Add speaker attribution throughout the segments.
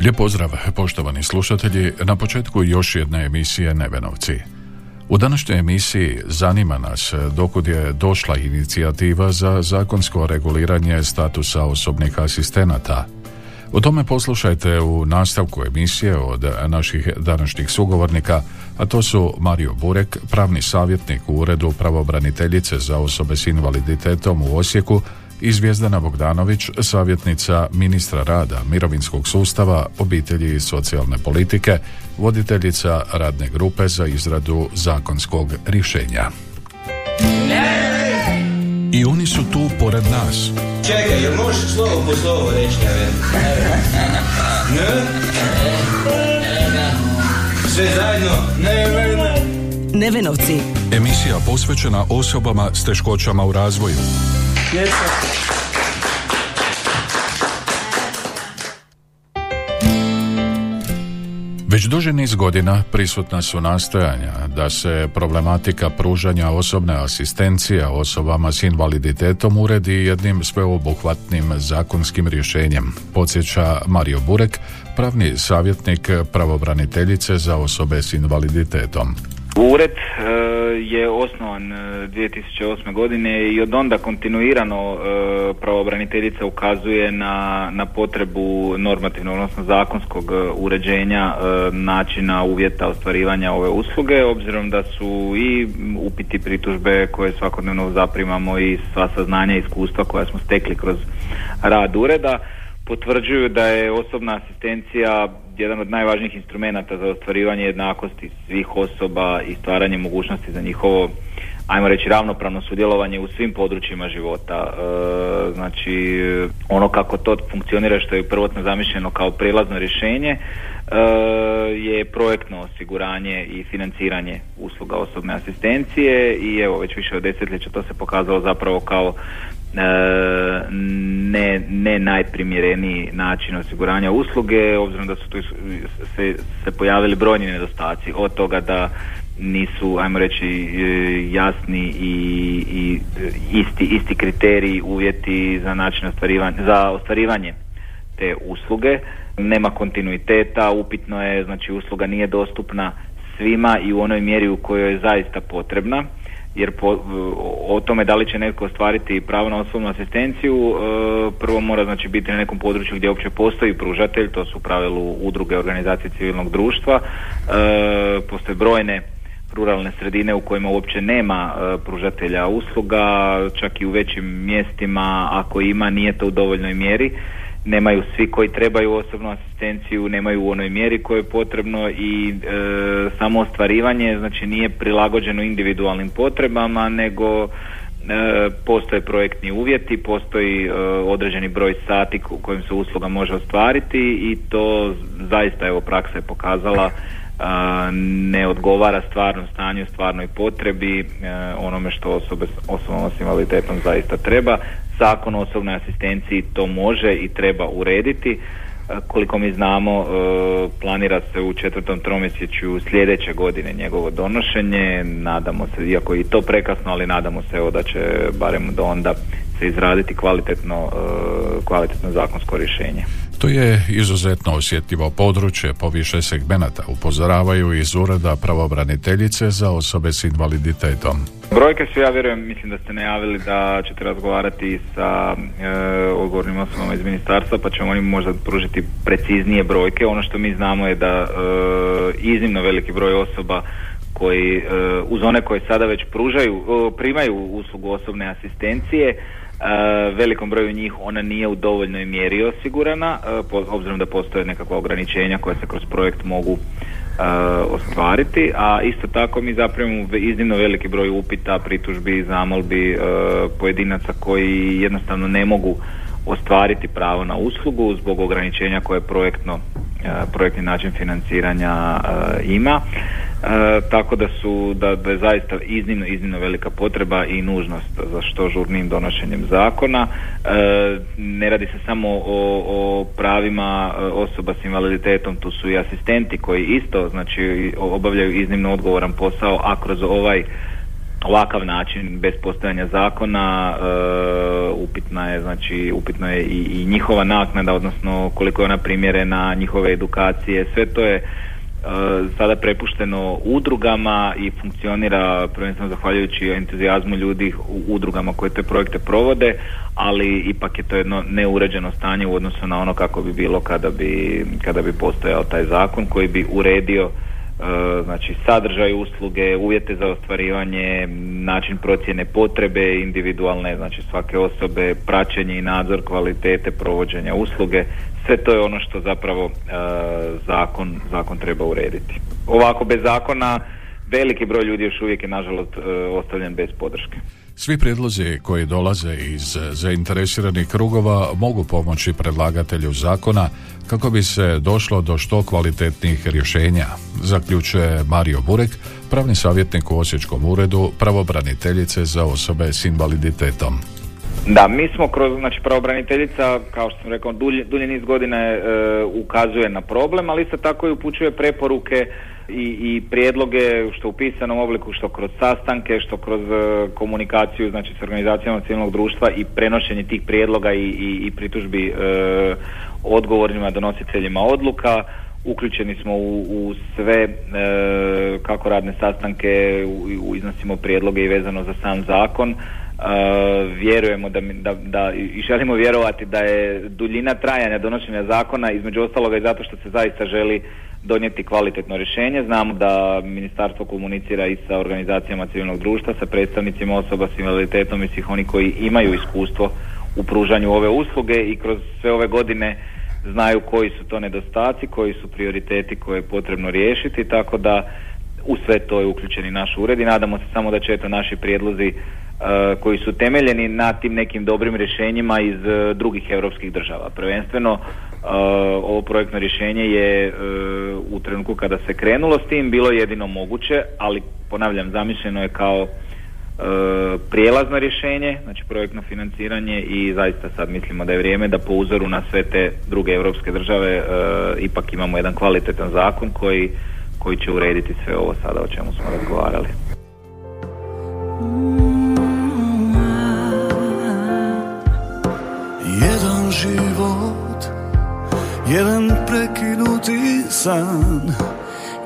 Speaker 1: Lijep pozdrav, poštovani slušatelji, na početku još jedne emisije Nevenovci. U današnjoj emisiji zanima nas dokud je došla inicijativa za zakonsko reguliranje statusa osobnih asistenata. O tome poslušajte u nastavku emisije od naših današnjih sugovornika, a to su Mario Burek, pravni savjetnik u Uredu pravobraniteljice za osobe s invaliditetom u Osijeku i Zvjezdana Bogdanović, savjetnica ministra rada, mirovinskog sustava, obitelji i socijalne politike, voditeljica radne grupe za izradu zakonskog rješenja. I oni su tu pored nas.
Speaker 2: Čekaj, jel možeš slovo po slovo reći? Sve zajedno? Ne, ne, ne.
Speaker 3: Nevenovci.
Speaker 1: Emisija posvećena osobama s teškoćama u razvoju. Već duži niz godina prisutna su nastojanja da se problematika pružanja osobne asistencije osobama s invaliditetom uredi jednim sveobuhvatnim zakonskim rješenjem, podsjeća Mario Burek, pravni savjetnik pravobraniteljice za osobe s invaliditetom.
Speaker 4: Ured e, je osnovan e, 2008. godine i od onda kontinuirano e, pravobraniteljica ukazuje na, na potrebu normativnog, odnosno zakonskog e, uređenja e, načina uvjeta ostvarivanja ove usluge, obzirom da su i upiti pritužbe koje svakodnevno zaprimamo i sva saznanja i iskustva koja smo stekli kroz rad ureda potvrđuju da je osobna asistencija jedan od najvažnijih instrumenata za ostvarivanje jednakosti svih osoba i stvaranje mogućnosti za njihovo ajmo reći ravnopravno sudjelovanje u svim područjima života. E, znači ono kako to funkcionira što je prvotno zamišljeno kao prilazno rješenje e, je projektno osiguranje i financiranje usluga osobne asistencije i evo već više od desetljeća to se pokazalo zapravo kao e, ne, najprimjereniji način osiguranja usluge obzirom da su tu se, se pojavili brojni nedostaci od toga da nisu ajmo reći e, jasni i, i e, isti, isti kriteriji uvjeti za način ostvarivanja za ostvarivanje te usluge. Nema kontinuiteta upitno je znači usluga nije dostupna svima i u onoj mjeri u kojoj je zaista potrebna jer po, o tome da li će netko ostvariti pravo na osobnu asistenciju e, prvo mora znači biti na nekom području gdje uopće postoji pružatelj, to su u pravilu udruge organizacije civilnog društva, e, postoje brojne ruralne sredine u kojima uopće nema e, pružatelja usluga, čak i u većim mjestima ako ima nije to u dovoljnoj mjeri nemaju svi koji trebaju osobnu asistenciju, nemaju u onoj mjeri koje je potrebno i e, samo ostvarivanje znači nije prilagođeno individualnim potrebama nego e, postoje projektni uvjeti, postoji e, određeni broj sati u kojim se usluga može ostvariti i to zaista evo praksa je pokazala ne odgovara stvarnom stanju, stvarnoj potrebi, onome što osobe, osobama s invaliditetom zaista treba. Zakon o osobnoj asistenciji to može i treba urediti. Koliko mi znamo, planira se u četvrtom tromjesečju sljedeće godine njegovo donošenje. Nadamo se, iako je i to prekasno, ali nadamo se evo da će barem do onda se izraditi kvalitetno, kvalitetno zakonsko rješenje.
Speaker 1: To je izuzetno osjetljivo područje po više segmenata, upozoravaju iz ureda pravobraniteljice za osobe s invaliditetom.
Speaker 4: Brojke su, ja vjerujem, mislim da ste najavili da ćete razgovarati sa e, odgovornim osobama iz ministarstva, pa ćemo oni možda pružiti preciznije brojke. Ono što mi znamo je da e, iznimno veliki broj osoba koji e, uz one koje sada već pružaju, e, primaju uslugu osobne asistencije, velikom broju njih ona nije u dovoljnoj mjeri osigurana, po, obzirom da postoje nekakva ograničenja koja se kroz projekt mogu ostvariti, a isto tako mi zapremimo iznimno veliki broj upita, pritužbi, zamolbi pojedinaca koji jednostavno ne mogu ostvariti pravo na uslugu zbog ograničenja koje projektno projektni način financiranja ima E, tako da su da, da je zaista iznimno iznimno velika potreba i nužnost za što žurnim donošenjem zakona. E, ne radi se samo o, o pravima e, osoba s invaliditetom tu su i asistenti koji isto znači obavljaju iznimno odgovoran posao a kroz ovaj ovakav način bez postojanja zakona upitna je znači upitno je i, i njihova naknada odnosno koliko je ona primjerena njihove edukacije sve to je E, sada prepušteno udrugama i funkcionira prvenstveno zahvaljujući entuzijazmu ljudi u udrugama koje te projekte provode, ali ipak je to jedno neuređeno stanje u odnosu na ono kako bi bilo kada bi, kada bi postojao taj zakon koji bi uredio znači sadržaj usluge, uvjete za ostvarivanje, način procjene potrebe individualne, znači svake osobe, praćenje i nadzor kvalitete provođenja usluge, sve to je ono što zapravo e, zakon, zakon treba urediti. Ovako bez zakona veliki broj ljudi još uvijek je nažalost e, ostavljen bez podrške.
Speaker 1: Svi prijedlozi koji dolaze iz zainteresiranih krugova mogu pomoći predlagatelju zakona kako bi se došlo do što kvalitetnijih rješenja, zaključuje Mario Burek, pravni savjetnik u Osječkom uredu pravobraniteljice za osobe s invaliditetom.
Speaker 4: Da, mi smo kroz, znači pravobraniteljica, kao što sam rekao, dulje, dulje niz godina e, ukazuje na problem, ali isto tako i upućuje preporuke i, i prijedloge što u pisanom obliku, što kroz sastanke, što kroz e, komunikaciju znači s organizacijama civilnog društva i prenošenje tih prijedloga i, i, i pritužbi e, odgovornima donositeljima odluka. Uključeni smo u, u sve e, kako radne sastanke, u, u iznosimo prijedloge i vezano za sam zakon vjerujemo da, da, da i želimo vjerovati da je duljina trajanja donošenja zakona između ostaloga i zato što se zaista želi donijeti kvalitetno rješenje. Znamo da ministarstvo komunicira i sa organizacijama civilnog društva, sa predstavnicima osoba s invaliditetom i svih oni koji imaju iskustvo u pružanju ove usluge i kroz sve ove godine znaju koji su to nedostaci, koji su prioriteti koje je potrebno riješiti, tako da u sve to je uključeni naš ured i nadamo se samo da će eto naši prijedlozi Eh, koji su temeljeni na tim nekim dobrim rješenjima iz eh, drugih europskih država. Prvenstveno ovo projektno rješenje je u trenutku kada se krenulo s tim bilo jedino moguće, ali ponavljam zamišljeno je kao prijelazno rješenje, znači projektno financiranje i zaista sad mislimo da je vrijeme da po uzoru na sve te druge europske države ipak imamo jedan kvalitetan zakon koji, koji će urediti sve ovo sada o čemu smo razgovarali.
Speaker 5: život Jedan prekinuti san.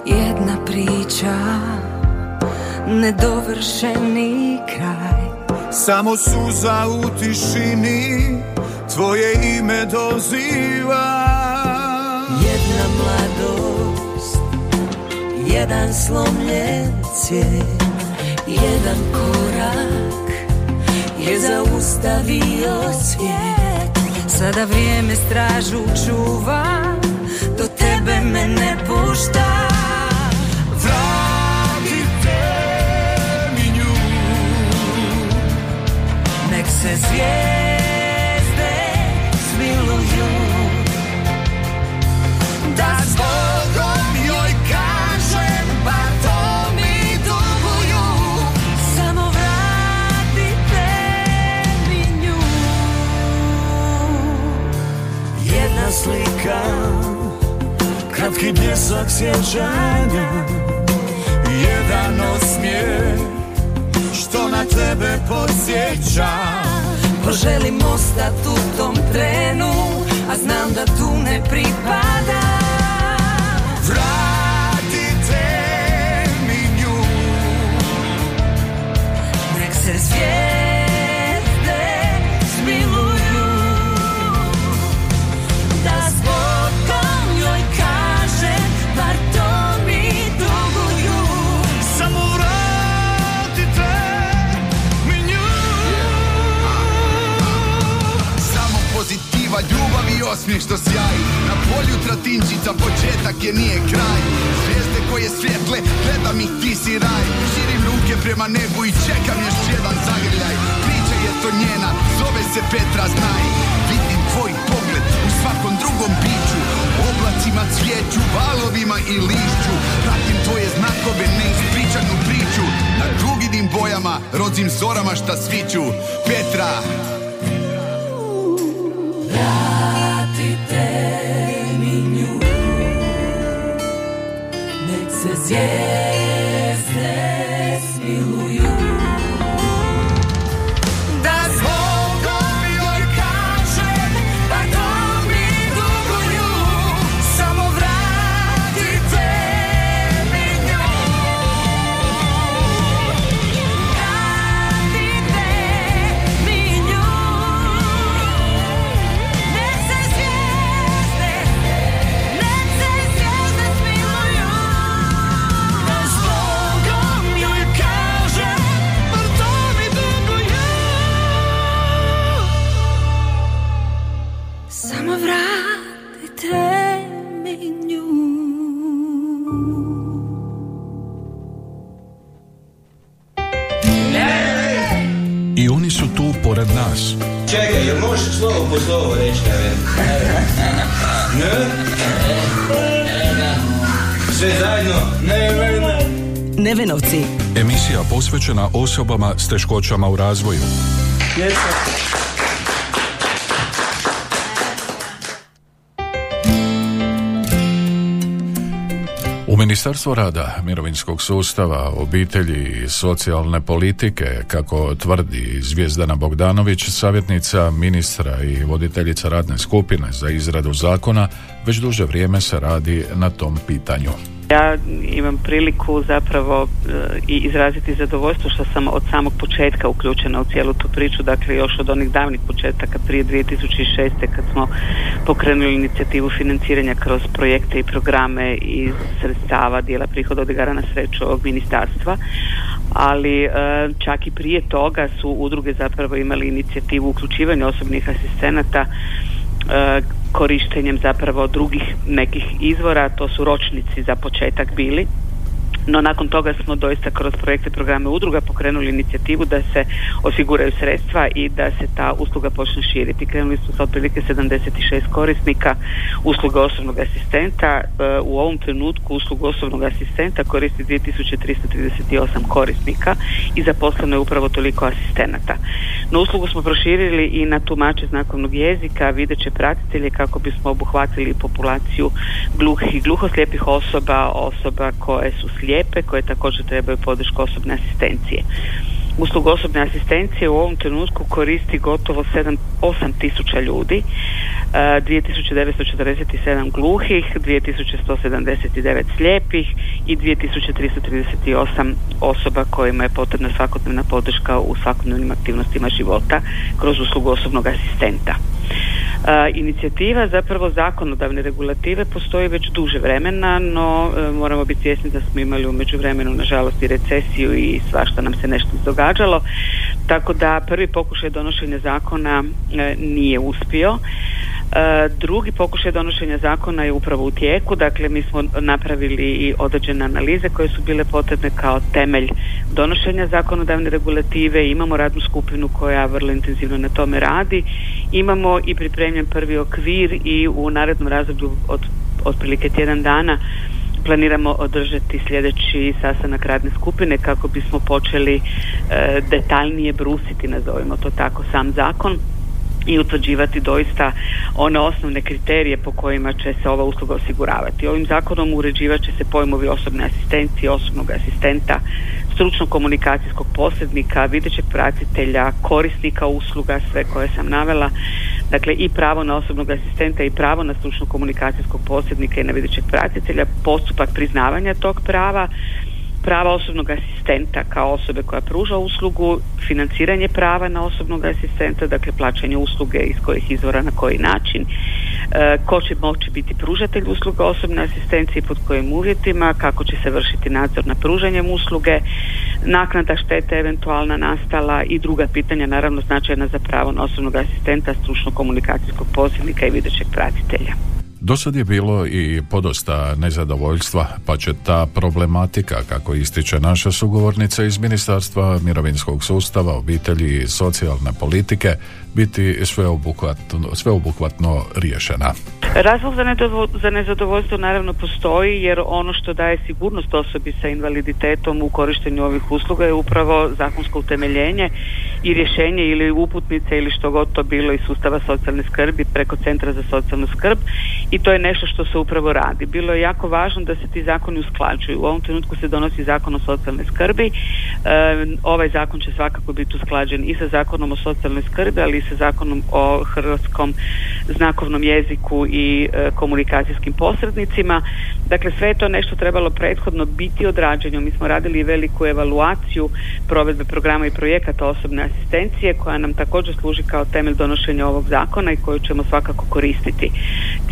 Speaker 6: Jedna priča Nedovršeni kraj.
Speaker 5: Samo suza u tišini Tvoje ime doziva.
Speaker 6: Jedna mladost Jedan slomljen cvijet Jedan korak Je zaustavio svijet Sada vrijeme stražu čuva Do tebe me ne pušta.
Speaker 5: Vratite mi nju
Speaker 6: Nek se zvijezde
Speaker 5: slika Kratki bljesak sjećanja Jedan osmijeh Što na tebe podsjeća.
Speaker 6: Poželim ostat u tom trenu A znam da tu ne pripada
Speaker 7: rodzim zorama šta sviću Petra,
Speaker 6: Vratite mi nju. Nek se zvijezde smiluju
Speaker 2: slovo reći, ne? Ne? Sve zajedno? Ne, ne, ne.
Speaker 3: Nevenovci.
Speaker 1: Emisija posvećena osobama s teškoćama u razvoju. U Ministarstvu rada, mirovinskog sustava, obitelji i socijalne politike, kako tvrdi Zvijezdana Bogdanović, savjetnica ministra i voditeljica radne skupine za izradu zakona, već duže vrijeme se radi na tom pitanju.
Speaker 8: Ja imam priliku zapravo e, i izraziti zadovoljstvo što sam od samog početka uključena u cijelu tu priču, dakle još od onih davnih početaka prije 2006. kad smo pokrenuli inicijativu financiranja kroz projekte i programe iz sredstava dijela prihoda od igara na sreću ovog ministarstva ali e, čak i prije toga su udruge zapravo imali inicijativu uključivanja osobnih asistenata e, korištenjem zapravo drugih nekih izvora, to su ročnici za početak bili. No nakon toga smo doista kroz projekte programe udruga pokrenuli inicijativu da se osiguraju sredstva i da se ta usluga počne širiti. Krenuli smo sa otprilike 76 korisnika usluga osobnog asistenta. E, u ovom trenutku uslugu osobnog asistenta koristi 2338 korisnika i zaposleno je upravo toliko asistenata. No uslugu smo proširili i na tumače znakovnog jezika, videće pratitelje kako bismo obuhvatili populaciju gluhih i gluhoslijepih osoba, osoba koje su slijepe, koje također trebaju podršku osobne asistencije. Uslugu osobne asistencije u ovom trenutku koristi gotovo 7, 8 tisuća ljudi, e, 2947 gluhih, 2179 slijepih i 2338 osoba kojima je potrebna svakodnevna podrška u svakodnevnim aktivnostima života kroz uslugu osobnog asistenta. E, inicijativa zapravo zakonodavne regulative postoji već duže vremena, no e, moramo biti svjesni da smo imali u međuvremenu nažalost i recesiju i svašta nam se nešto događalo, tako da prvi pokušaj donošenja zakona e, nije uspio. Drugi pokušaj donošenja zakona je upravo u tijeku, dakle mi smo napravili i određene analize koje su bile potrebne kao temelj donošenja zakonodavne regulative, imamo radnu skupinu koja vrlo intenzivno na tome radi, imamo i pripremljen prvi okvir i u narednom razdoblju od otprilike tjedan dana planiramo održati sljedeći sastanak radne skupine kako bismo počeli e, detaljnije brusiti, nazovimo to tako, sam zakon i utvrđivati doista one osnovne kriterije po kojima će se ova usluga osiguravati. Ovim zakonom uređivat će se pojmovi osobne asistencije, osobnog asistenta, stručnog komunikacijskog posrednika, videćeg pratitelja, korisnika usluga, sve koje sam navela, dakle i pravo na osobnog asistenta i pravo na stručnog komunikacijskog posrednika i na videćeg pratitelja, postupak priznavanja tog prava, prava osobnog asistenta kao osobe koja pruža uslugu, financiranje prava na osobnog asistenta, dakle plaćanje usluge iz kojih izvora na koji način, ko će moći biti pružatelj usluga osobne asistencije pod kojim uvjetima, kako će se vršiti nadzor na pružanjem usluge, naknada štete eventualna nastala i druga pitanja naravno značajna za pravo na osobnog asistenta, stručnog komunikacijskog posrednika i videćeg pratitelja.
Speaker 1: Do sad je bilo i podosta nezadovoljstva, pa će ta problematika, kako ističe naša sugovornica iz Ministarstva mirovinskog sustava, obitelji i socijalne politike, biti sveobuhvatno, sveobuhvatno riješena.
Speaker 8: Razlog za, nedovo- za nezadovoljstvo naravno postoji jer ono što daje sigurnost osobi sa invaliditetom u korištenju ovih usluga je upravo zakonsko utemeljenje i rješenje ili uputnice ili što god to bilo iz sustava socijalne skrbi preko centra za socijalnu skrb i to je nešto što se upravo radi. Bilo je jako važno da se ti zakoni usklađuju. U ovom trenutku se donosi zakon o socijalnoj skrbi. E, ovaj zakon će svakako biti usklađen i sa zakonom o socijalnoj skrbi, ali i sa zakonom o hrvatskom znakovnom jeziku i e, komunikacijskim posrednicima. Dakle, sve je to nešto trebalo prethodno biti odrađeno. Mi smo radili veliku evaluaciju provedbe programa i projekata osobne asistencije koja nam također služi kao temelj donošenja ovog zakona i koju ćemo svakako koristiti.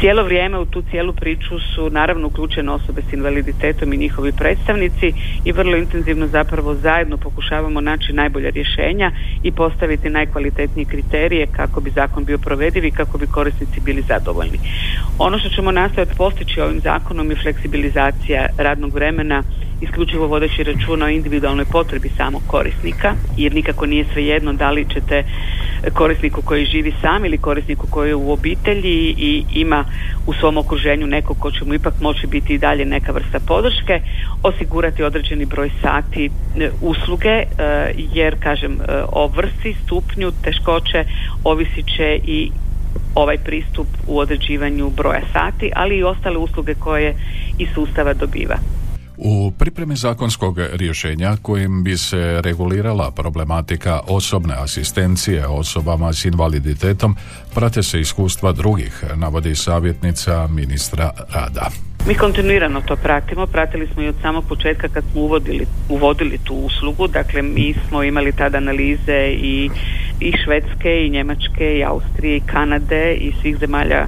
Speaker 8: Cijelo vrijeme u tu cijelu priču su naravno uključene osobe s invaliditetom i njihovi predstavnici i vrlo intenzivno zapravo zajedno pokušavamo naći najbolja rješenja i postaviti najkvalitetnije kriterije kako bi zakon bio provediv i kako bi korisnici bili zadovoljni. Ono što ćemo nastojati postići ovim zakonom je fleksibilizacija radnog vremena isključivo vodeći računa o individualnoj potrebi samog korisnika jer nikako nije svejedno da li ćete korisniku koji živi sam ili korisniku koji je u obitelji i ima u svom okruženju nekog ko će mu ipak moći biti i dalje neka vrsta podrške osigurati određeni broj sati e, usluge e, jer kažem e, o vrsti, stupnju teškoće ovisit će i ovaj pristup u određivanju broja sati, ali i ostale usluge koje iz sustava dobiva.
Speaker 1: U pripremi zakonskog rješenja kojim bi se regulirala problematika osobne asistencije osobama s invaliditetom prate se iskustva drugih, navodi savjetnica ministra rada.
Speaker 8: Mi kontinuirano to pratimo, pratili smo i od samog početka kad smo uvodili, uvodili tu uslugu, dakle mi smo imali tada analize i, i Švedske i Njemačke i Austrije i Kanade i svih zemalja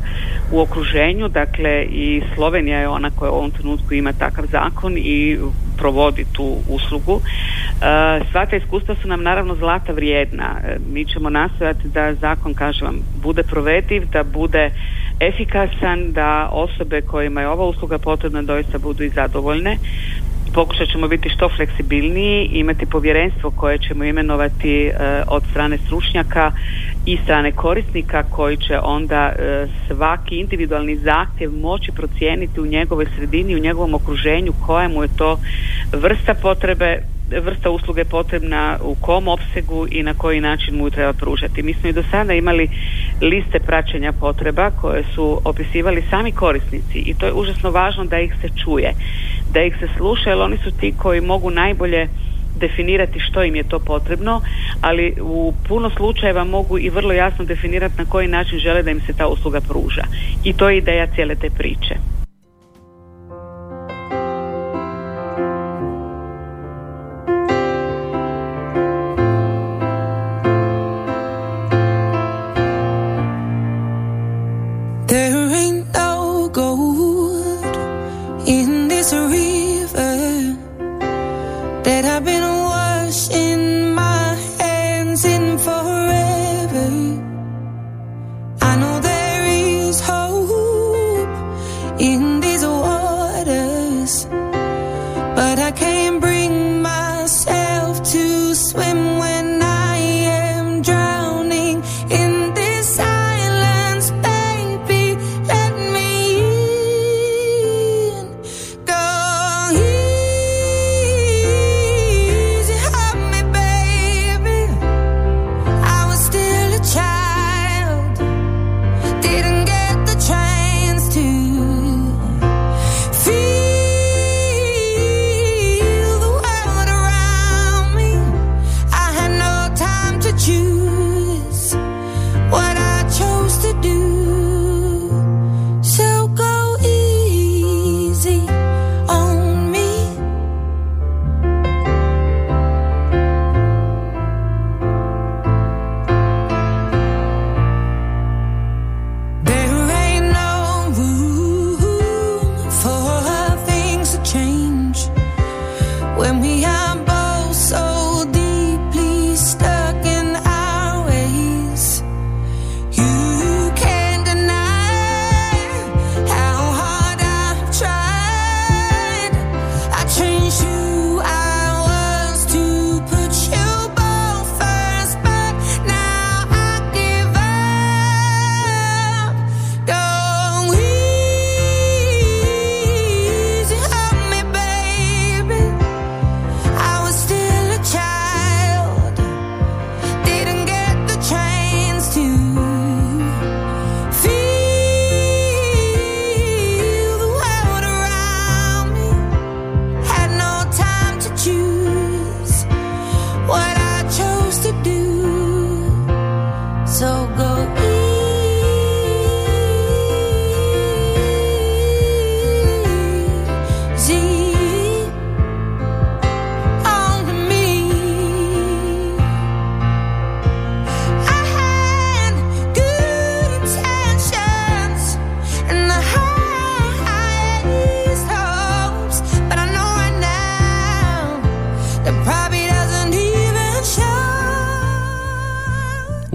Speaker 8: u okruženju, dakle i Slovenija je ona koja u ovom trenutku ima takav zakon i provodi tu uslugu. E, sva ta iskustva su nam naravno zlata vrijedna. E, mi ćemo nastojati da zakon, kažem vam, bude provediv, da bude efikasan, da osobe kojima je ova usluga potrebna doista budu i zadovoljne. Pokušat ćemo biti što fleksibilniji, imati povjerenstvo koje ćemo imenovati e, od strane stručnjaka i strane korisnika koji će onda e, svaki individualni zahtjev moći procijeniti u njegovoj sredini, u njegovom okruženju koja mu je to vrsta potrebe, vrsta usluge potrebna u kom opsegu i na koji način mu treba pružati. Mi smo i do sada imali liste praćenja potreba koje su opisivali sami korisnici i to je užasno važno da ih se čuje, da ih se sluša jer oni su ti koji mogu najbolje definirati što im je to potrebno, ali u puno slučajeva mogu i vrlo jasno definirati na koji način žele da im se ta usluga pruža. I to je ideja cijele te priče.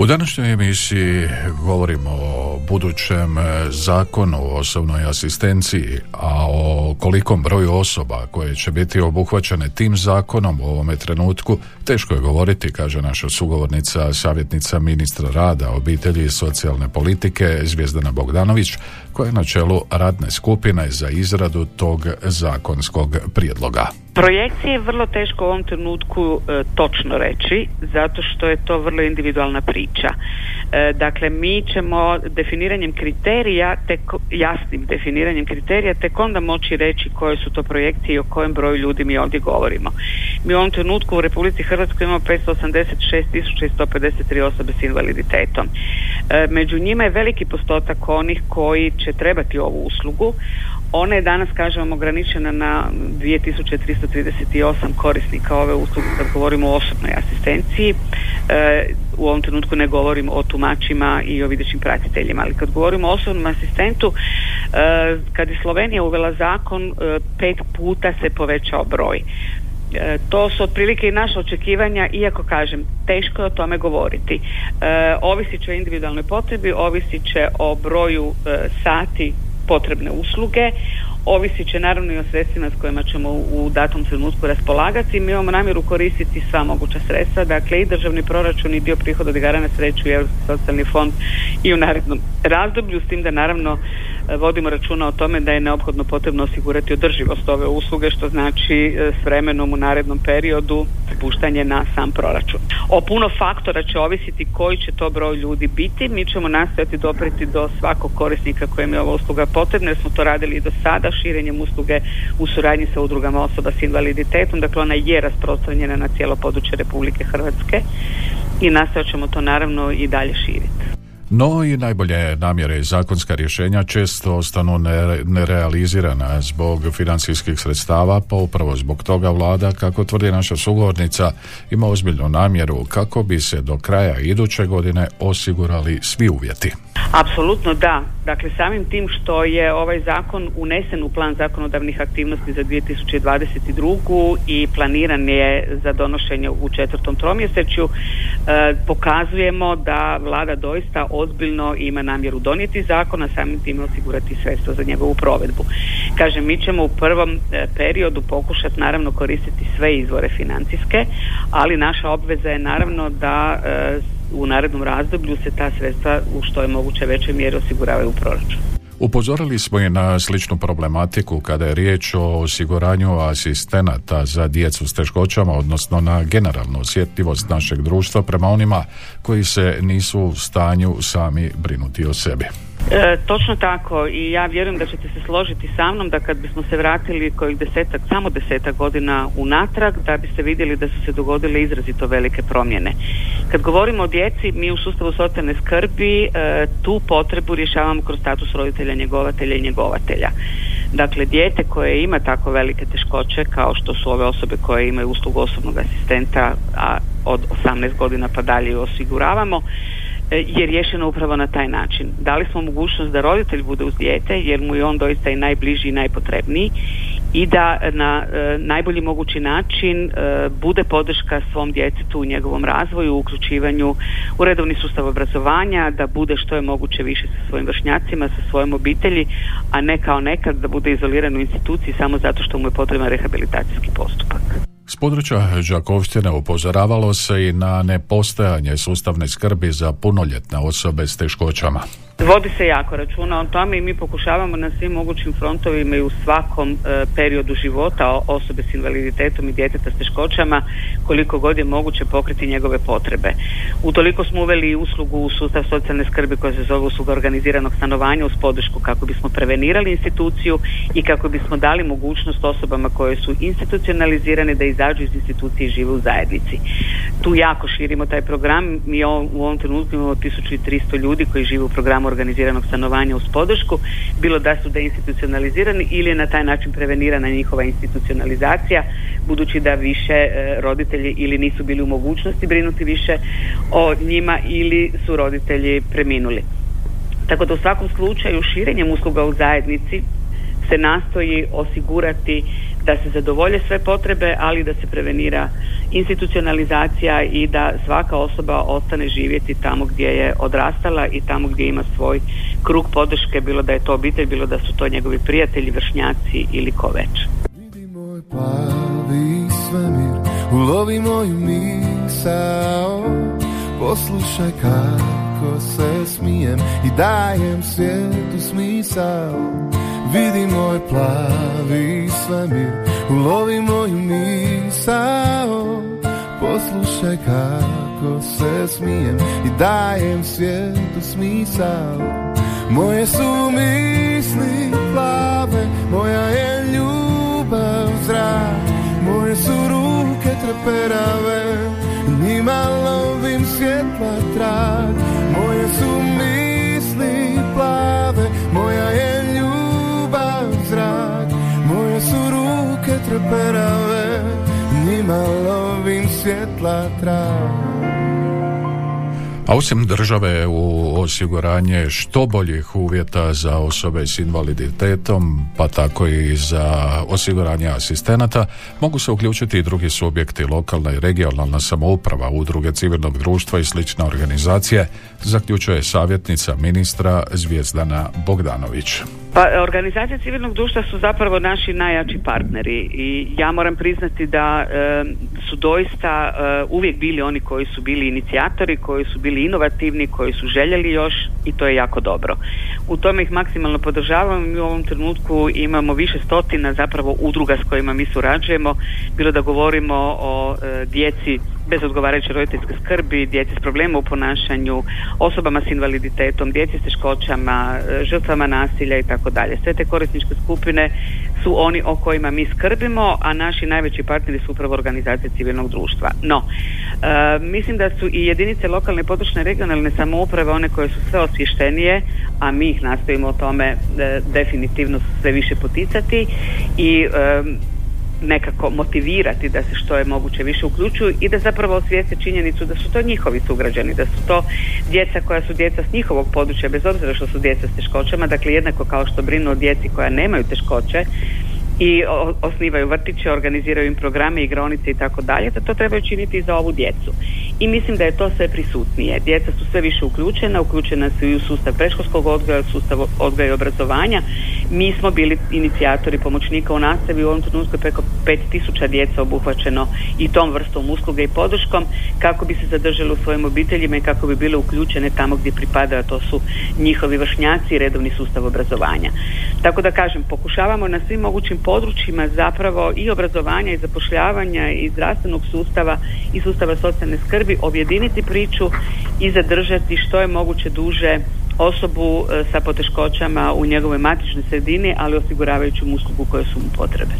Speaker 1: Današnjoj emisiji govorimo o budućem zakonu o osobnoj asistenciji, a o kolikom broju osoba koje će biti obuhvaćene tim zakonom u ovome trenutku teško je govoriti, kaže naša sugovornica, savjetnica ministra rada, obitelji i socijalne politike Zvijezdana Bogdanović, koja je na čelu radne skupine za izradu tog zakonskog prijedloga.
Speaker 8: Projekcije je vrlo teško u ovom trenutku e, točno reći, zato što je to vrlo individualna priča. E, dakle, mi ćemo definiranjem kriterija, tek, jasnim definiranjem kriterija, tek onda moći reći koje su to projekcije i o kojem broju ljudi mi ovdje govorimo. Mi u ovom trenutku u Republici Hrvatskoj imamo 586.153 osobe s invaliditetom. E, među njima je veliki postotak onih koji će trebati ovu uslugu. Ona je danas, kažem, ograničena na 2338 korisnika ove usluge kad govorimo o osobnoj asistenciji. E, u ovom trenutku ne govorimo o tumačima i o videćim pratiteljima, ali kad govorimo o osobnom asistentu, e, kad je Slovenija uvela zakon, e, pet puta se povećao broj. E, to su otprilike i naša očekivanja, iako kažem, teško je o tome govoriti. E, ovisit će o individualnoj potrebi, ovisit će o broju sati potrebne usluge, ovisit će naravno i o sredstvima s kojima ćemo u datom trenutku raspolagati. Mi imamo namjeru koristiti sva moguća sredstva, dakle i državni proračun i dio prihoda od igara na sreću i Europski socijalni fond i u narednom razdoblju, s tim da naravno vodimo računa o tome da je neophodno potrebno osigurati održivost ove usluge, što znači e, s vremenom u narednom periodu spuštanje na sam proračun. O puno faktora će ovisiti koji će to broj ljudi biti. Mi ćemo nastojati dopriti do svakog korisnika kojem je ova usluga potrebna, jer smo to radili i do sada širenjem usluge u suradnji sa udrugama osoba s invaliditetom. Dakle, ona je rasprostranjena na cijelo područje Republike Hrvatske i nastojat ćemo to naravno i dalje širiti.
Speaker 1: No i najbolje namjere i zakonska rješenja često ostanu nerealizirana zbog financijskih sredstava, pa upravo zbog toga vlada, kako tvrdi naša sugovornica, ima ozbiljnu namjeru kako bi se do kraja iduće godine osigurali svi uvjeti.
Speaker 8: Apsolutno da. Dakle, samim tim što je ovaj zakon unesen u plan zakonodavnih aktivnosti za 2022. i planiran je za donošenje u četvrtom tromjesečju, e, pokazujemo da vlada doista ozbiljno ima namjeru donijeti zakon, a samim tim osigurati sredstva za njegovu provedbu. Kažem, mi ćemo u prvom e, periodu pokušati naravno koristiti sve izvore financijske, ali naša obveza je naravno da e, u narednom razdoblju se ta sredstva u što je moguće većoj mjeri osiguravaju u proračunu.
Speaker 1: Upozorili smo je na sličnu problematiku kada je riječ o osiguranju asistenata za djecu s teškoćama, odnosno na generalnu osjetljivost našeg društva prema onima koji se nisu u stanju sami brinuti o sebi.
Speaker 8: E, točno tako i ja vjerujem da ćete se složiti sa mnom da kad bismo se vratili kojih desetak, samo desetak godina unatrag da biste vidjeli da su se dogodile izrazito velike promjene. Kad govorimo o djeci, mi u sustavu socijalne skrbi e, tu potrebu rješavamo kroz status roditelja, njegovatelja i njegovatelja. Dakle, dijete koje ima tako velike teškoće kao što su ove osobe koje imaju uslugu osobnog asistenta, a od 18 godina pa dalje osiguravamo, je riješeno upravo na taj način. Dali smo mogućnost da roditelj bude uz dijete jer mu je on doista i najbliži i najpotrebniji i da na e, najbolji mogući način e, bude podrška svom djetetu u njegovom razvoju, uključivanju u redovni sustav obrazovanja, da bude što je moguće više sa svojim vršnjacima, sa svojom obitelji, a ne kao nekad da bude izoliran u instituciji samo zato što mu je potreban rehabilitacijski postupak.
Speaker 1: Područja Đakovštine upozoravalo se i na nepostojanje sustavne skrbi za punoljetne osobe s teškoćama.
Speaker 8: Vodi se jako računa o tome i mi pokušavamo na svim mogućim frontovima i u svakom e, periodu života osobe s invaliditetom i djeteta s teškoćama koliko god je moguće pokriti njegove potrebe. Utoliko smo uveli uslugu u sustav socijalne skrbi koja se zove usluga organiziranog stanovanja uz podršku kako bismo prevenirali instituciju i kako bismo dali mogućnost osobama koje su institucionalizirane da izađu iz institucije i žive u zajednici. Tu jako širimo taj program. Mi u ovom trenutku imamo 1300 ljudi koji žive u programu organiziranog stanovanja uz podršku, bilo da su deinstitucionalizirani ili je na taj način prevenirana njihova institucionalizacija, budući da više e, roditelji ili nisu bili u mogućnosti brinuti više o njima ili su roditelji preminuli. Tako da u svakom slučaju širenjem usluga u zajednici se nastoji osigurati da se zadovolje sve potrebe, ali da se prevenira institucionalizacija i da svaka osoba ostane živjeti tamo gdje je odrastala i tamo gdje ima svoj krug podrške, bilo da je to obitelj, bilo da su to njegovi prijatelji, vršnjaci ili ko već.
Speaker 9: plavi svemir Ulovi moju misao Poslušaj kako se smijem I dajem svijetu smisao Vidi moj plavi svemir Ulovi moju misao. Poslušaj kako se smijem I dajem svijetu smisao. Moje su misli plave Moja je ljubav zrak Moje su ruke treperave Njima lovim svjetla trag. Moje su misli plave Moja je ruke treperave Njima lovim svjetla trag
Speaker 1: A osim države u osiguranje što boljih uvjeta za osobe s invaliditetom, pa tako i za osiguranje asistenata, mogu se uključiti i drugi subjekti, lokalna i regionalna samouprava, udruge civilnog društva i slične organizacije, zaključuje savjetnica ministra Zvijezdana Bogdanović.
Speaker 8: Pa organizacije civilnog društva su zapravo naši najjači partneri i ja moram priznati da su doista e, uvijek bili oni koji su bili inicijatori, koji su bili inovativni, koji su željeli još i to je jako dobro. U tome ih maksimalno podržavam i u ovom trenutku imamo više stotina zapravo udruga s kojima mi surađujemo, bilo da govorimo o e, djeci bez odgovarajuće roditeljske skrbi, djeci s problemom u ponašanju, osobama s invaliditetom, djeci s teškoćama, e, žrtvama nasilja i tako dalje. Sve te korisničke skupine su oni o kojima mi skrbimo, a naši najveći partneri su upravo organizacije civilnog društva. No, e, mislim da su i jedinice lokalne, područne, regionalne samouprave one koje su sve osvještenije, a mi ih nastojimo o tome e, definitivno sve više poticati i nekako motivirati da se što je moguće više uključuju i da zapravo osvijeste činjenicu da su to njihovi sugrađani, da su to djeca koja su djeca s njihovog područja, bez obzira što su djeca s teškoćama, dakle jednako kao što brinu o djeci koja nemaju teškoće, i osnivaju vrtiće, organiziraju im programe, igronice i tako dalje, da to trebaju činiti i za ovu djecu. I mislim da je to sve prisutnije. Djeca su sve više uključena, uključena su i u sustav predškolskog odgoja, sustav odgoja i obrazovanja. Mi smo bili inicijatori pomoćnika u nastavi, u ovom trenutku je preko 5000 djeca obuhvaćeno i tom vrstom usluge i podrškom kako bi se zadržali u svojim obiteljima i kako bi bile uključene tamo gdje pripadaju, a to su njihovi vršnjaci i redovni sustav obrazovanja. Tako da kažem, pokušavamo na svim mogućim područjima zapravo i obrazovanja i zapošljavanja i zdravstvenog sustava i sustava socijalne skrbi objediniti priču i zadržati što je moguće duže osobu e, sa poteškoćama u njegovoj matičnoj sredini, ali osiguravajući mu uslugu koje su mu potrebe.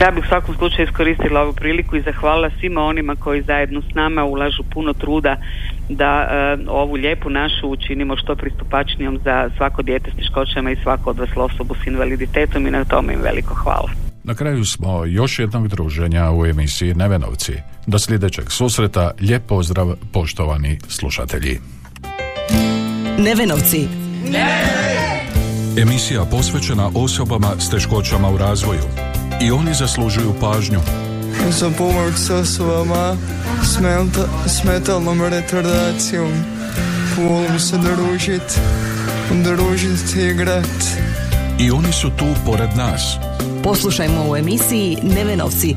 Speaker 8: Ja bih u svakom slučaju iskoristila ovu priliku i zahvalila svima onima koji zajedno s nama ulažu puno truda da e, ovu lijepu našu učinimo što pristupačnijom za svako dijete s teškoćama i svako odraslo osobu s invaliditetom i na tome im veliko hvala.
Speaker 1: Na kraju smo još jednog druženja u emisiji Nevenovci. Do sljedećeg susreta, lijep pozdrav poštovani slušatelji.
Speaker 3: Nevenovci.
Speaker 1: Emisija posvećena osobama s teškoćama u razvoju. I oni zaslužuju pažnju.
Speaker 10: Za pomoć s osobama s, menta- s metalnom retardacijom. Volim se družit, družit i igrat.
Speaker 1: I oni su tu pored nas.
Speaker 3: Poslušajmo u emisiji Nevenovci.